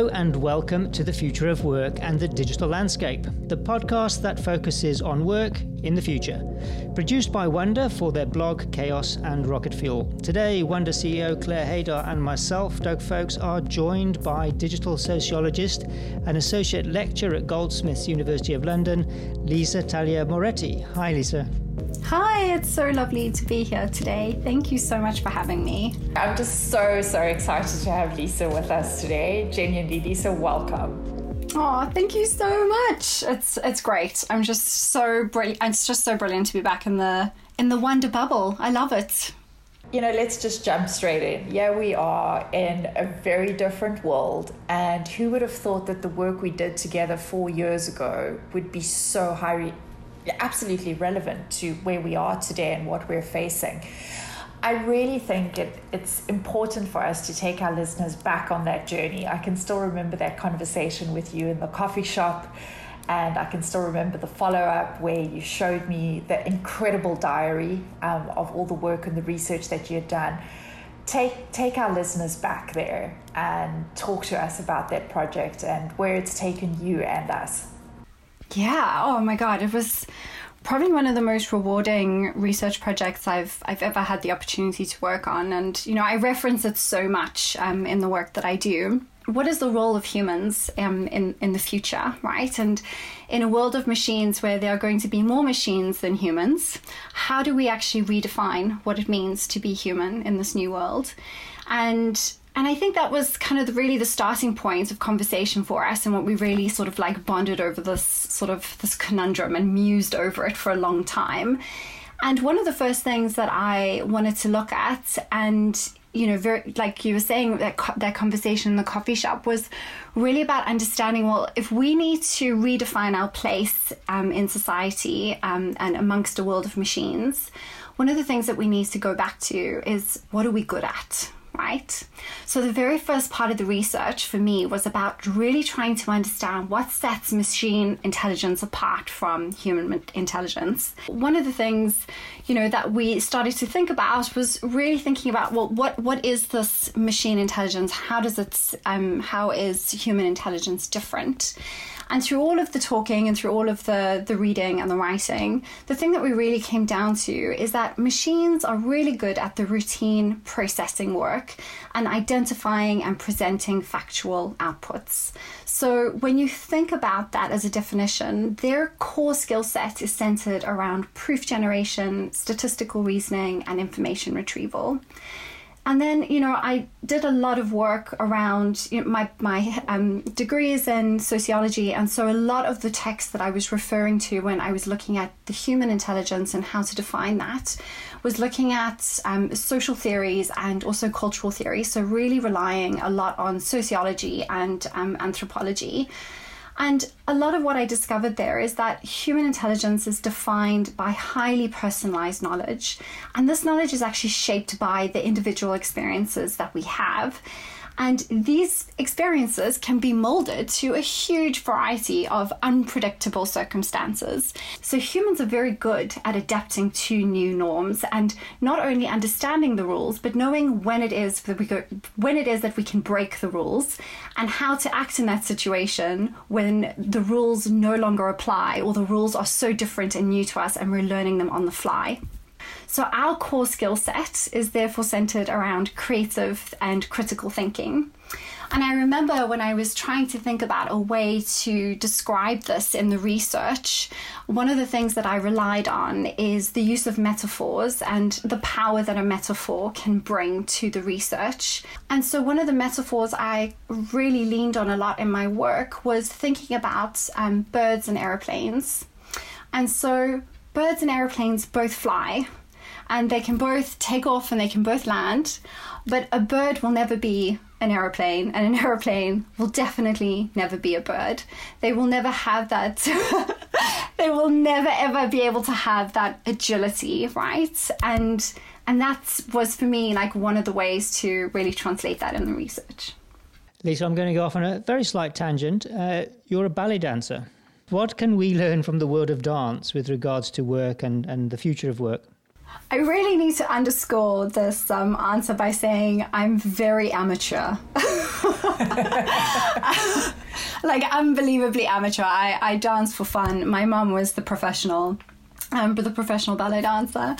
Hello and welcome to the Future of Work and the Digital Landscape, the podcast that focuses on work in the future. Produced by Wonder for their blog Chaos and Rocket Fuel. Today, Wonder CEO Claire Haydar and myself, Doug Folks, are joined by digital sociologist and associate lecturer at Goldsmiths University of London, Lisa Talia Moretti. Hi, Lisa. Hi, it's so lovely to be here today. Thank you so much for having me. I'm just so, so excited to have Lisa with us today. Genuinely, Lisa, welcome. Oh, thank you so much. It's it's great. I'm just so brilliant. It's just so brilliant to be back in the in the wonder bubble. I love it. You know, let's just jump straight in. Yeah, we are in a very different world, and who would have thought that the work we did together four years ago would be so high absolutely relevant to where we are today and what we're facing. I really think it, it's important for us to take our listeners back on that journey. I can still remember that conversation with you in the coffee shop, and I can still remember the follow up where you showed me the incredible diary um, of all the work and the research that you had done. Take, take our listeners back there and talk to us about that project and where it's taken you and us. Yeah. Oh my God. It was probably one of the most rewarding research projects I've I've ever had the opportunity to work on. And you know, I reference it so much um, in the work that I do. What is the role of humans um, in in the future, right? And in a world of machines where there are going to be more machines than humans, how do we actually redefine what it means to be human in this new world? And and I think that was kind of the, really the starting point of conversation for us, and what we really sort of like bonded over this sort of this conundrum and mused over it for a long time. And one of the first things that I wanted to look at, and you know, very like you were saying that co- that conversation in the coffee shop was really about understanding. Well, if we need to redefine our place um, in society um, and amongst a world of machines, one of the things that we need to go back to is what are we good at, right? So, the very first part of the research for me was about really trying to understand what sets machine intelligence apart from human intelligence. One of the things, you know, that we started to think about was really thinking about well, what what is this machine intelligence? How does it? Um, how is human intelligence different? And through all of the talking and through all of the, the reading and the writing, the thing that we really came down to is that machines are really good at the routine processing work and identifying and presenting factual outputs. So when you think about that as a definition, their core skill set is centered around proof generation, statistical reasoning, and information retrieval. And then, you know, I did a lot of work around you know, my my um, degrees in sociology, and so a lot of the text that I was referring to when I was looking at the human intelligence and how to define that was looking at um, social theories and also cultural theories. So really relying a lot on sociology and um, anthropology. And a lot of what I discovered there is that human intelligence is defined by highly personalized knowledge. And this knowledge is actually shaped by the individual experiences that we have. And these experiences can be molded to a huge variety of unpredictable circumstances. So humans are very good at adapting to new norms and not only understanding the rules, but knowing when it is that we go, when it is that we can break the rules and how to act in that situation when the rules no longer apply or the rules are so different and new to us and we're learning them on the fly. So, our core skill set is therefore centered around creative and critical thinking. And I remember when I was trying to think about a way to describe this in the research, one of the things that I relied on is the use of metaphors and the power that a metaphor can bring to the research. And so, one of the metaphors I really leaned on a lot in my work was thinking about um, birds and aeroplanes. And so, birds and aeroplanes both fly and they can both take off and they can both land, but a bird will never be an aeroplane and an aeroplane will definitely never be a bird. They will never have that they will never ever be able to have that agility, right? And and that was for me like one of the ways to really translate that in the research. Lisa, I'm going to go off on a very slight tangent. Uh, you're a ballet dancer. What can we learn from the world of dance with regards to work and, and the future of work? I really need to underscore this um, answer by saying I'm very amateur. like unbelievably amateur. I, I dance for fun. My mom was the professional, um, the professional ballet dancer.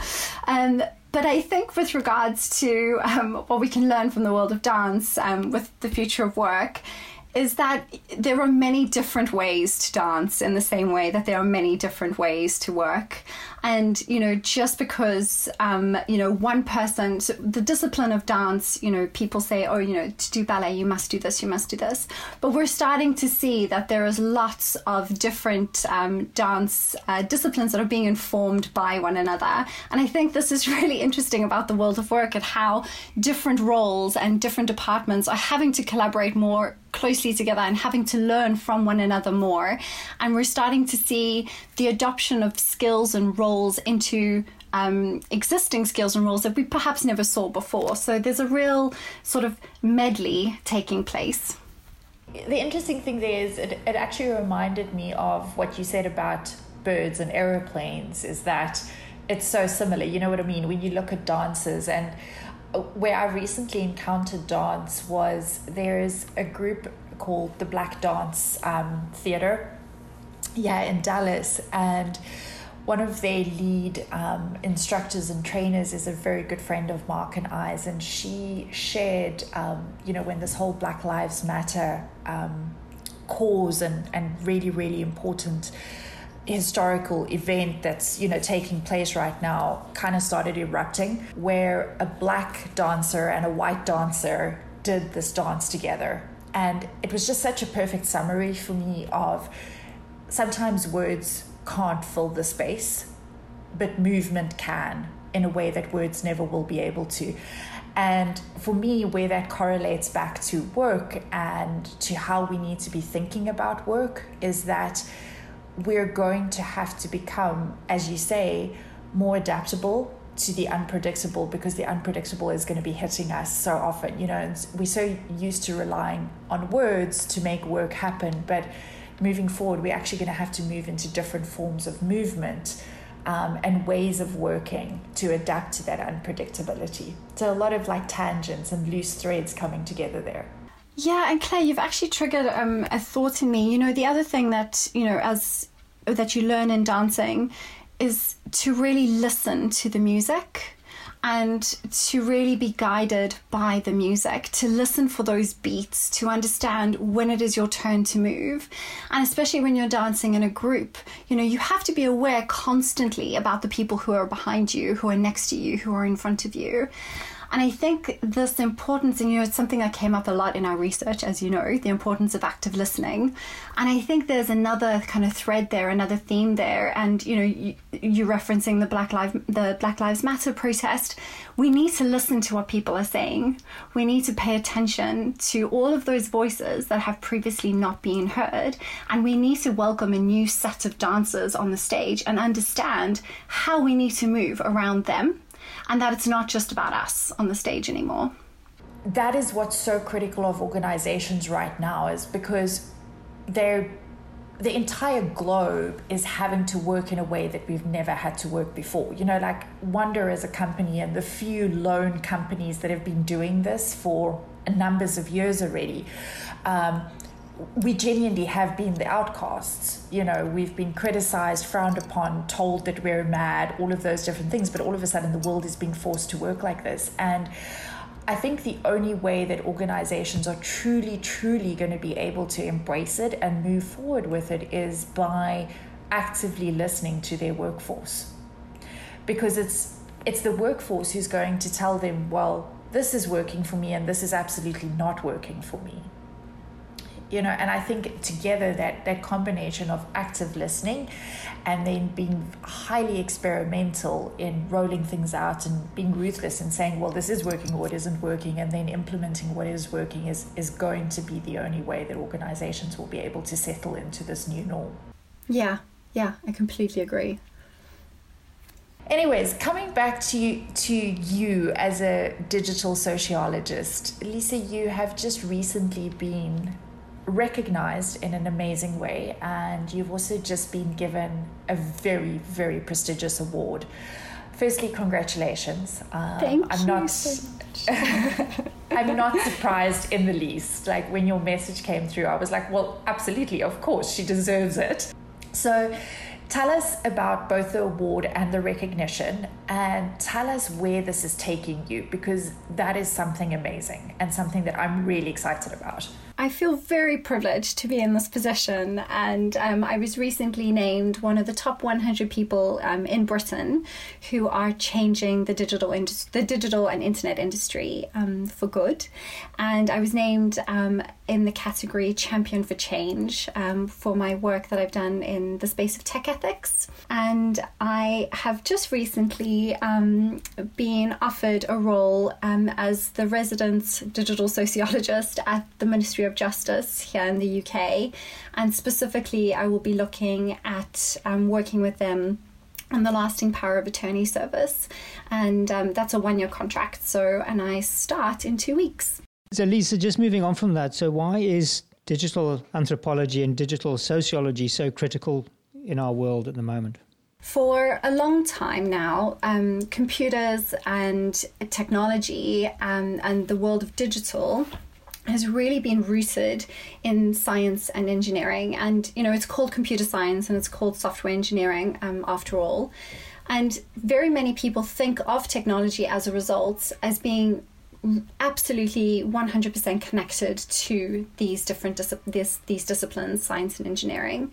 Um, but I think with regards to um, what we can learn from the world of dance um, with the future of work, is that there are many different ways to dance in the same way that there are many different ways to work. And, you know, just because, um, you know, one person, so the discipline of dance, you know, people say, oh, you know, to do ballet, you must do this, you must do this. But we're starting to see that there is lots of different um, dance uh, disciplines that are being informed by one another. And I think this is really interesting about the world of work and how different roles and different departments are having to collaborate more closely together and having to learn from one another more. And we're starting to see the adoption of skills and roles into um, existing skills and roles that we perhaps never saw before. So there's a real sort of medley taking place. The interesting thing there is it, it actually reminded me of what you said about birds and aeroplanes, is that it's so similar. You know what I mean? When you look at dances and where I recently encountered dance was there is a group called the Black Dance um, Theater, yeah, in Dallas, and one of their lead um, instructors and trainers is a very good friend of Mark and I's, and she shared, um, you know, when this whole Black Lives Matter um, cause and and really really important historical event that's you know taking place right now kind of started erupting where a black dancer and a white dancer did this dance together. And it was just such a perfect summary for me of sometimes words can't fill the space but movement can in a way that words never will be able to and for me, where that correlates back to work and to how we need to be thinking about work is that we're going to have to become, as you say, more adaptable to the unpredictable because the unpredictable is going to be hitting us so often. You know, we're so used to relying on words to make work happen, but moving forward, we're actually going to have to move into different forms of movement. Um, and ways of working to adapt to that unpredictability. So, a lot of like tangents and loose threads coming together there. Yeah, and Claire, you've actually triggered um, a thought in me. You know, the other thing that, you know, as that you learn in dancing is to really listen to the music and to really be guided by the music, to listen for those beats, to understand when it is your turn to move. And especially when you're dancing in a group, you know, you have to be aware constantly about the people who are behind you, who are next to you, who are in front of you. And I think this importance, and you know, it's something that came up a lot in our research, as you know, the importance of active listening. And I think there's another kind of thread there, another theme there. And you know, you, you referencing the Black Lives the Black Lives Matter protest. We need to listen to what people are saying. We need to pay attention to all of those voices that have previously not been heard, and we need to welcome a new set of dancers on the stage and understand how we need to move around them and that it's not just about us on the stage anymore. That is what's so critical of organizations right now is because they're the entire globe is having to work in a way that we've never had to work before. You know, like Wonder as a company and the few lone companies that have been doing this for numbers of years already. Um, we genuinely have been the outcasts. You know, we've been criticized, frowned upon, told that we're mad, all of those different things. But all of a sudden, the world is being forced to work like this. And I think the only way that organizations are truly, truly going to be able to embrace it and move forward with it is by actively listening to their workforce. Because it's it's the workforce who's going to tell them, well, this is working for me and this is absolutely not working for me you know and i think together that that combination of active listening and then being highly experimental in rolling things out and being ruthless and saying well this is working or it isn't working and then implementing what is working is is going to be the only way that organizations will be able to settle into this new norm. Yeah. Yeah. I completely agree. Anyways coming back to you, to you as a digital sociologist lisa you have just recently been recognized in an amazing way, and you've also just been given a very, very prestigious award firstly, congratulations. Um, Thank I'm you not, so I'm not surprised in the least. Like when your message came through, I was like, well, absolutely, of course, she deserves it. So, Tell us about both the award and the recognition, and tell us where this is taking you because that is something amazing and something that I'm really excited about. I feel very privileged to be in this position, and um, I was recently named one of the top 100 people um, in Britain who are changing the digital the digital and internet industry um, for good. And I was named um, in the category Champion for Change um, for my work that I've done in the space of tech ethics. And I have just recently um, been offered a role as the resident digital sociologist at the Ministry of of Justice here in the UK, and specifically, I will be looking at um, working with them on the lasting power of attorney service, and um, that's a one-year contract. So, and I start in two weeks. So, Lisa, just moving on from that, so why is digital anthropology and digital sociology so critical in our world at the moment? For a long time now, um, computers and technology um, and the world of digital has really been rooted in science and engineering. And, you know, it's called computer science and it's called software engineering um, after all. And very many people think of technology as a result as being absolutely 100% connected to these different dis- this, these disciplines, science and engineering.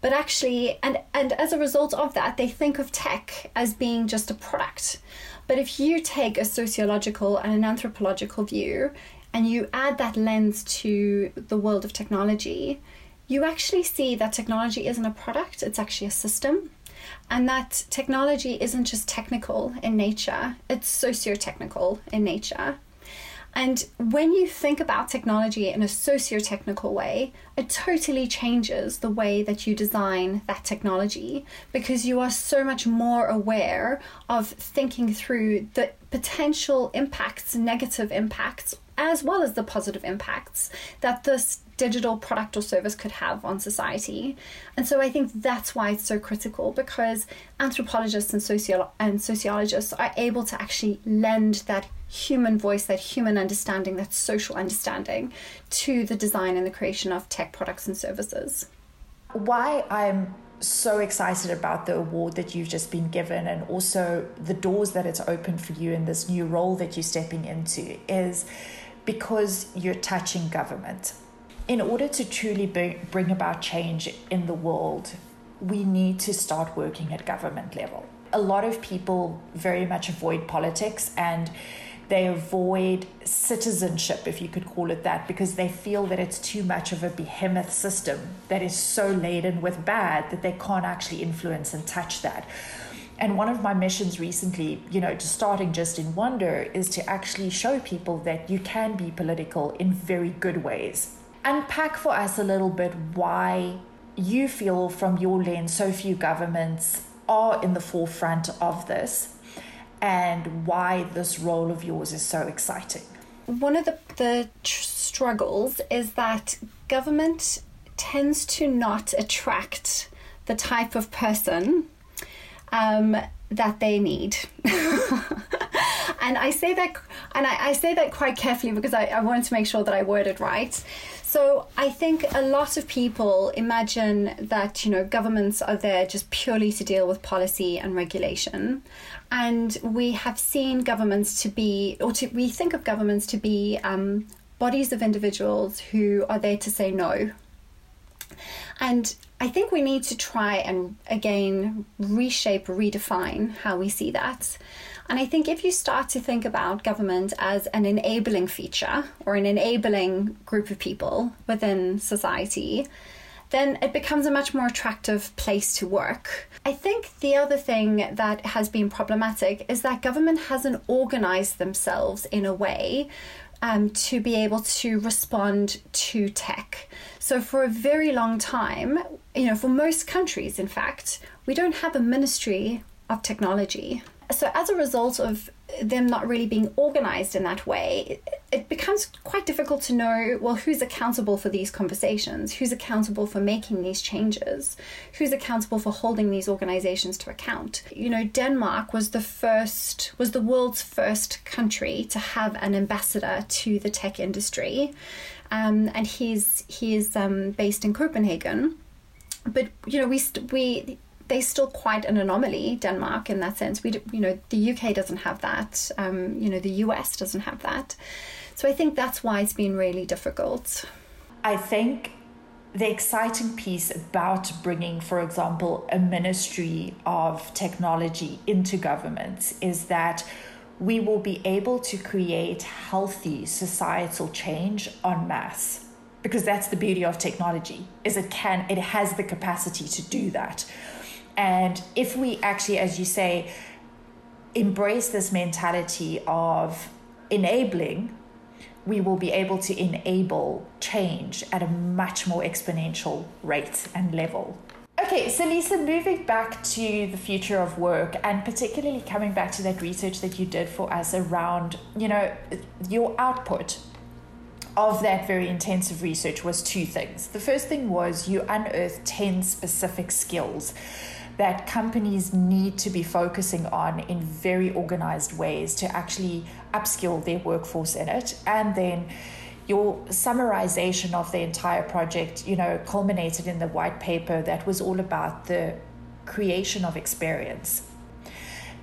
But actually, and, and as a result of that, they think of tech as being just a product. But if you take a sociological and an anthropological view, and you add that lens to the world of technology, you actually see that technology isn't a product, it's actually a system. And that technology isn't just technical in nature, it's socio technical in nature. And when you think about technology in a socio technical way, it totally changes the way that you design that technology because you are so much more aware of thinking through the potential impacts, negative impacts as well as the positive impacts that this digital product or service could have on society. And so I think that's why it's so critical because anthropologists and, socio- and sociologists are able to actually lend that human voice, that human understanding, that social understanding to the design and the creation of tech products and services. Why I'm so excited about the award that you've just been given and also the doors that it's opened for you in this new role that you're stepping into is because you're touching government. In order to truly bring about change in the world, we need to start working at government level. A lot of people very much avoid politics and they avoid citizenship, if you could call it that, because they feel that it's too much of a behemoth system that is so laden with bad that they can't actually influence and touch that. And one of my missions recently, you know, to starting just in wonder, is to actually show people that you can be political in very good ways. Unpack for us a little bit why you feel, from your lens, so few governments are in the forefront of this and why this role of yours is so exciting. One of the, the tr- struggles is that government tends to not attract the type of person um, that they need. and I say that, and I, I, say that quite carefully because I, I to make sure that I worded right. So I think a lot of people imagine that you know governments are there just purely to deal with policy and regulation, and we have seen governments to be, or to, we think of governments to be um, bodies of individuals who are there to say no and I think we need to try and again reshape, redefine how we see that. And I think if you start to think about government as an enabling feature or an enabling group of people within society, then it becomes a much more attractive place to work. I think the other thing that has been problematic is that government hasn't organized themselves in a way um, to be able to respond to tech. So, for a very long time, you know, for most countries, in fact, we don't have a ministry of technology. So, as a result of them not really being organized in that way, it becomes quite difficult to know well who's accountable for these conversations? Who's accountable for making these changes? Who's accountable for holding these organizations to account? You know denmark was the first was the world's first country to have an ambassador to the tech industry. Um, and he's he's um, based in copenhagen. But you know we we they're still quite an anomaly, Denmark, in that sense. We, you know, the UK doesn't have that. Um, you know, the US doesn't have that. So I think that's why it's been really difficult. I think the exciting piece about bringing, for example, a ministry of technology into government is that we will be able to create healthy societal change en masse because that's the beauty of technology is it can it has the capacity to do that and if we actually, as you say, embrace this mentality of enabling, we will be able to enable change at a much more exponential rate and level. Okay, so Lisa, moving back to the future of work and particularly coming back to that research that you did for us around, you know, your output of that very intensive research was two things. The first thing was you unearthed 10 specific skills that companies need to be focusing on in very organized ways to actually upskill their workforce in it. And then your summarization of the entire project, you know, culminated in the white paper that was all about the creation of experience.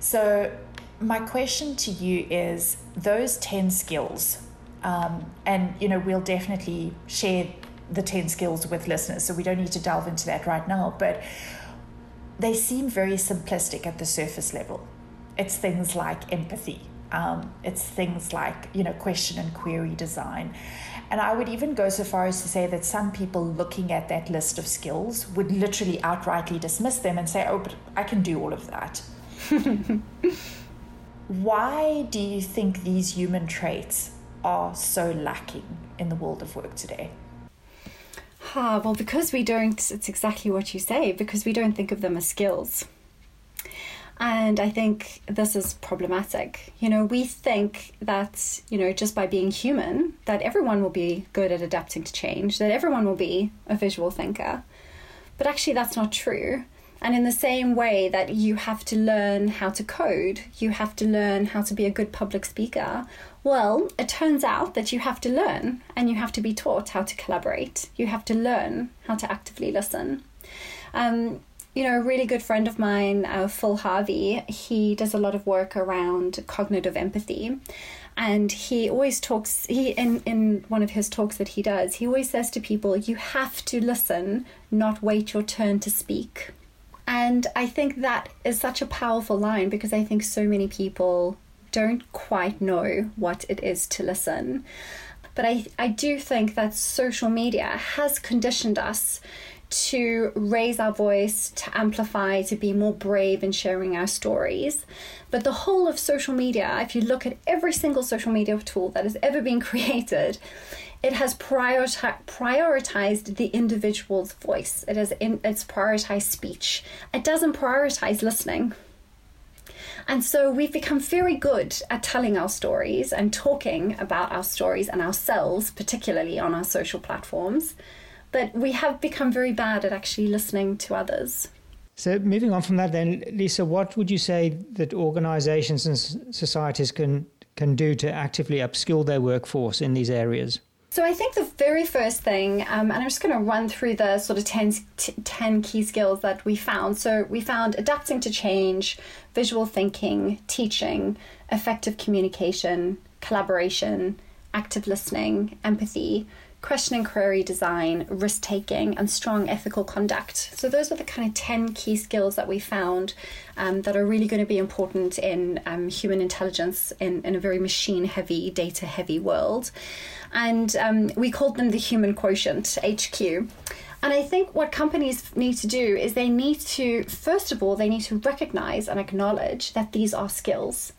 So, my question to you is those 10 skills, um, and you know, we'll definitely share the 10 skills with listeners, so we don't need to delve into that right now. But they seem very simplistic at the surface level. It's things like empathy. Um, it's things like you know question and query design, and I would even go so far as to say that some people looking at that list of skills would literally outrightly dismiss them and say, "Oh, but I can do all of that." Why do you think these human traits are so lacking in the world of work today? Ah, well, because we don't, it's exactly what you say, because we don't think of them as skills. And I think this is problematic. You know, we think that, you know, just by being human, that everyone will be good at adapting to change, that everyone will be a visual thinker. But actually, that's not true. And in the same way that you have to learn how to code, you have to learn how to be a good public speaker. Well, it turns out that you have to learn and you have to be taught how to collaborate. You have to learn how to actively listen. Um, you know, a really good friend of mine, uh, Phil Harvey, he does a lot of work around cognitive empathy. And he always talks, he in, in one of his talks that he does, he always says to people, you have to listen, not wait your turn to speak. And I think that is such a powerful line because I think so many people don't quite know what it is to listen. But I, I do think that social media has conditioned us to raise our voice, to amplify, to be more brave in sharing our stories. But the whole of social media, if you look at every single social media tool that has ever been created, it has priorita- prioritized the individual's voice. It has in, it's prioritized speech. It doesn't prioritize listening. And so we've become very good at telling our stories and talking about our stories and ourselves, particularly on our social platforms. But we have become very bad at actually listening to others. So, moving on from that, then, Lisa, what would you say that organizations and societies can, can do to actively upskill their workforce in these areas? So I think the very first thing, um, and I'm just going to run through the sort of 10, 10 key skills that we found. So we found adapting to change, visual thinking, teaching, effective communication, collaboration, active listening, empathy, question and query design, risk taking, and strong ethical conduct. So, those are the kind of 10 key skills that we found um, that are really going to be important in um, human intelligence in, in, a very machine heavy, data heavy world. And um, we called them the human quotient, HQ. And I think what companies need to do is they need to, first of all, they need to recognize and acknowledge that these are skills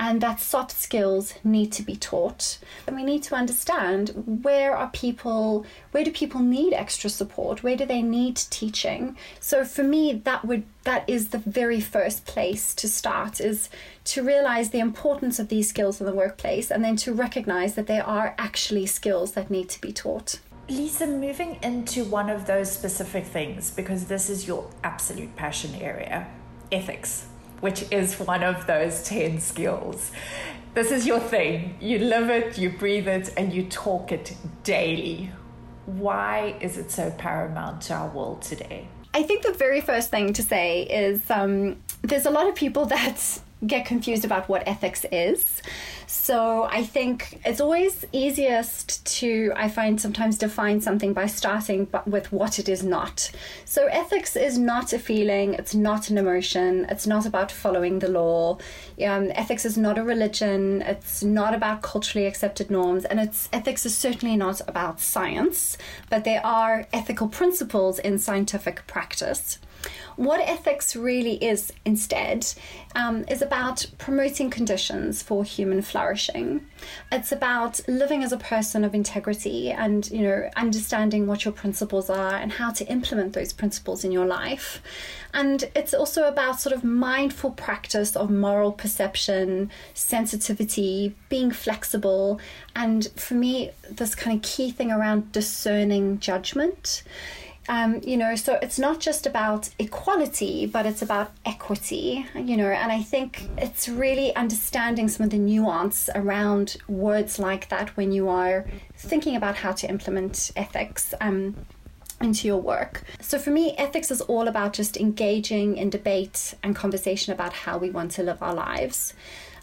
and that soft skills need to be taught. And we need to understand where are people, where do people need extra support? Where do they need teaching? So for me, that would that is the very first place to start is to realize the importance of these skills in the workplace and then to recognize that they are actually skills that need to be taught. Lisa, moving into one of those specific things, because this is your absolute passion area ethics, which is one of those 10 skills. This is your thing. You live it, you breathe it, and you talk it daily. Why is it so paramount to our world today? I think the very first thing to say is um, there's a lot of people that get confused about what ethics is. So I think it's always easiest to, I find sometimes define something by starting with what it is not. So ethics is not a feeling, it's not an emotion, it's not about following the law. Um, ethics is not a religion, it's not about culturally accepted norms, and it's ethics is certainly not about science, but there are ethical principles in scientific practice. What ethics really is instead um, is about promoting conditions for human flourishing. It's about living as a person of integrity and you know understanding what your principles are and how to implement those principles in your life. And it's also about sort of mindful practice of moral perception, sensitivity, being flexible, and for me, this kind of key thing around discerning judgment. Um, you know, so it's not just about equality, but it's about equity, you know, and I think it's really understanding some of the nuance around words like that when you are thinking about how to implement ethics. Um, into your work. So for me, ethics is all about just engaging in debate and conversation about how we want to live our lives.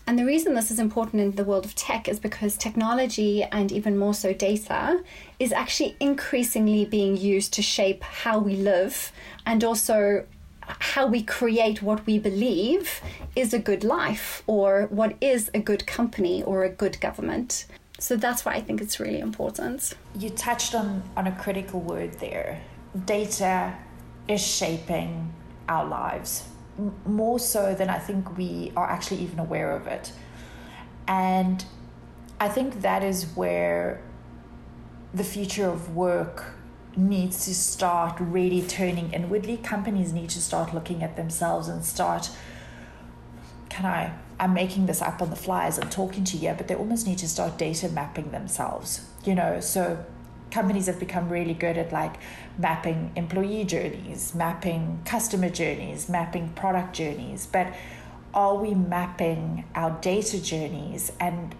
And the reason this is important in the world of tech is because technology and even more so data is actually increasingly being used to shape how we live and also how we create what we believe is a good life or what is a good company or a good government. So that's why I think it's really important. You touched on, on a critical word there. Data is shaping our lives more so than I think we are actually even aware of it. And I think that is where the future of work needs to start really turning inwardly. Companies need to start looking at themselves and start, can I? I'm making this up on the fly as I'm talking to you, but they almost need to start data mapping themselves, you know. So companies have become really good at like mapping employee journeys, mapping customer journeys, mapping product journeys. But are we mapping our data journeys and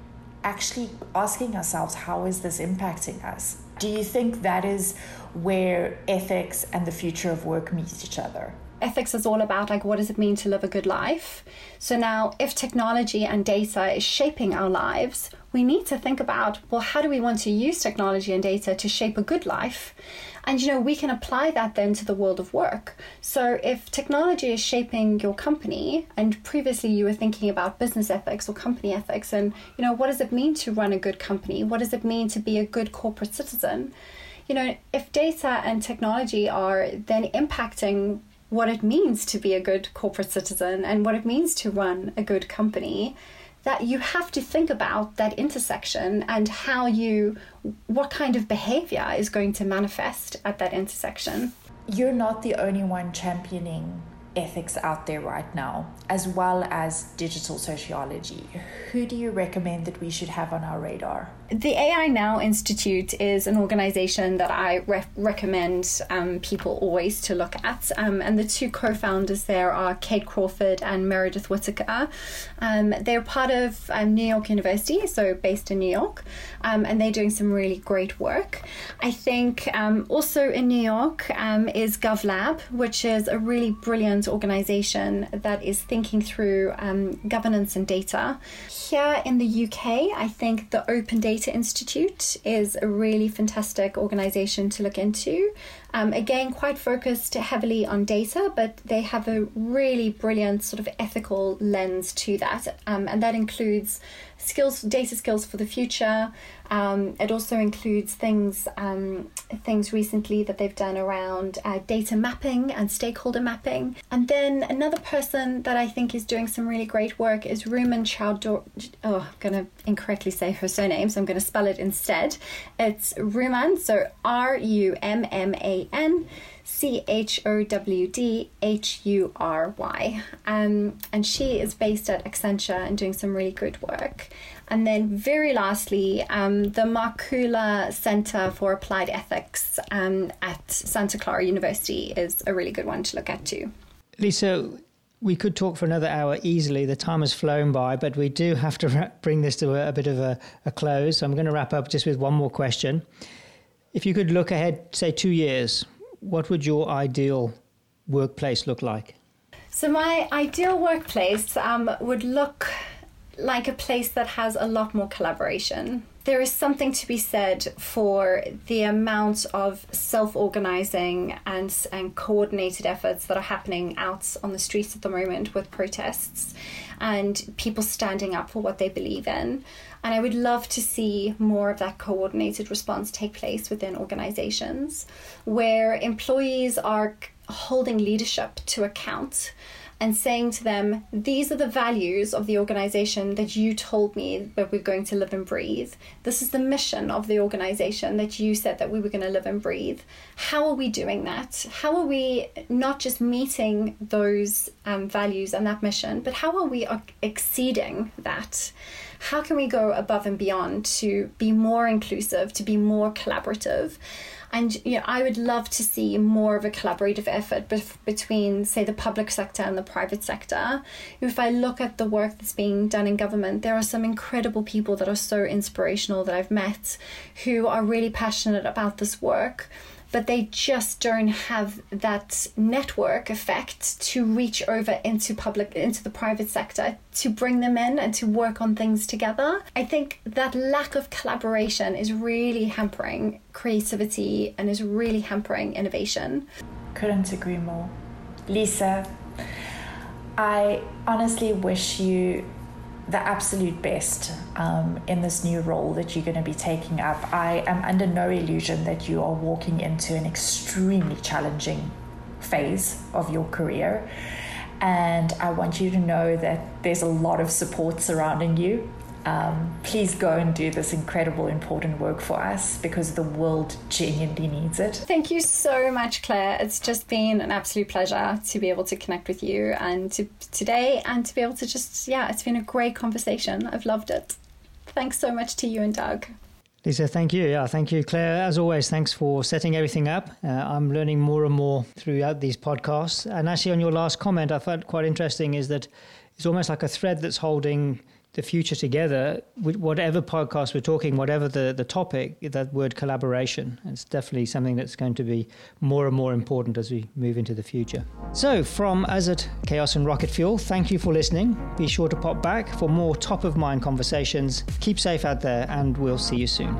actually asking ourselves, how is this impacting us? Do you think that is where ethics and the future of work meet each other? Ethics is all about like what does it mean to live a good life? So now if technology and data is shaping our lives we need to think about well how do we want to use technology and data to shape a good life? And you know we can apply that then to the world of work. So if technology is shaping your company and previously you were thinking about business ethics or company ethics and you know what does it mean to run a good company? What does it mean to be a good corporate citizen? You know if data and technology are then impacting what it means to be a good corporate citizen and what it means to run a good company that you have to think about that intersection and how you what kind of behavior is going to manifest at that intersection. You're not the only one championing ethics out there right now, as well as digital sociology. Who do you recommend that we should have on our radar? The AI Now Institute is an organization that I re- recommend um, people always to look at. Um, and the two co founders there are Kate Crawford and Meredith Whittaker. Um, they're part of um, New York University, so based in New York, um, and they're doing some really great work. I think um, also in New York is GovLab, which is a really brilliant organization that is thinking through governance and data. Here in the UK, I think the Open Data Data Institute is a really fantastic organization to look into. Um, again, quite focused heavily on data, but they have a really brilliant sort of ethical lens to that. Um, and that includes skills, data skills for the future. Um, it also includes things um, things recently that they've done around uh, data mapping and stakeholder mapping. And then another person that I think is doing some really great work is Rumman Chowdhury. Oh, I'm going to incorrectly say her surname, so I'm going to spell it instead. It's Rumman, so R U M M A N. C H O W D H U R Y. Um, and she is based at Accenture and doing some really good work. And then, very lastly, um, the Markkula Center for Applied Ethics um, at Santa Clara University is a really good one to look at too. Lisa, we could talk for another hour easily. The time has flown by, but we do have to bring this to a, a bit of a, a close. So I'm going to wrap up just with one more question. If you could look ahead, say two years, what would your ideal workplace look like? So, my ideal workplace um, would look like a place that has a lot more collaboration. There is something to be said for the amount of self organizing and, and coordinated efforts that are happening out on the streets at the moment with protests and people standing up for what they believe in. And I would love to see more of that coordinated response take place within organizations where employees are holding leadership to account and saying to them, These are the values of the organization that you told me that we're going to live and breathe. This is the mission of the organization that you said that we were going to live and breathe. How are we doing that? How are we not just meeting those um, values and that mission, but how are we exceeding that? How can we go above and beyond to be more inclusive, to be more collaborative? And you know, I would love to see more of a collaborative effort bef- between, say, the public sector and the private sector. If I look at the work that's being done in government, there are some incredible people that are so inspirational that I've met who are really passionate about this work but they just don't have that network effect to reach over into public into the private sector to bring them in and to work on things together. I think that lack of collaboration is really hampering creativity and is really hampering innovation. Couldn't agree more. Lisa i honestly wish you the absolute best um, in this new role that you're going to be taking up. I am under no illusion that you are walking into an extremely challenging phase of your career. And I want you to know that there's a lot of support surrounding you um, please go and do this incredible, important work for us because the world genuinely needs it. Thank you so much, Claire. It's just been an absolute pleasure to be able to connect with you and to, today and to be able to just, yeah, it's been a great conversation. I've loved it. Thanks so much to you and Doug. Lisa, thank you. Yeah, thank you, Claire. As always, thanks for setting everything up. Uh, I'm learning more and more throughout these podcasts. And actually, on your last comment, I found quite interesting is that it's almost like a thread that's holding the future together whatever podcast we're talking, whatever the, the topic, that word collaboration. It's definitely something that's going to be more and more important as we move into the future. So, from at Chaos and Rocket Fuel, thank you for listening. Be sure to pop back for more top of mind conversations. Keep safe out there, and we'll see you soon.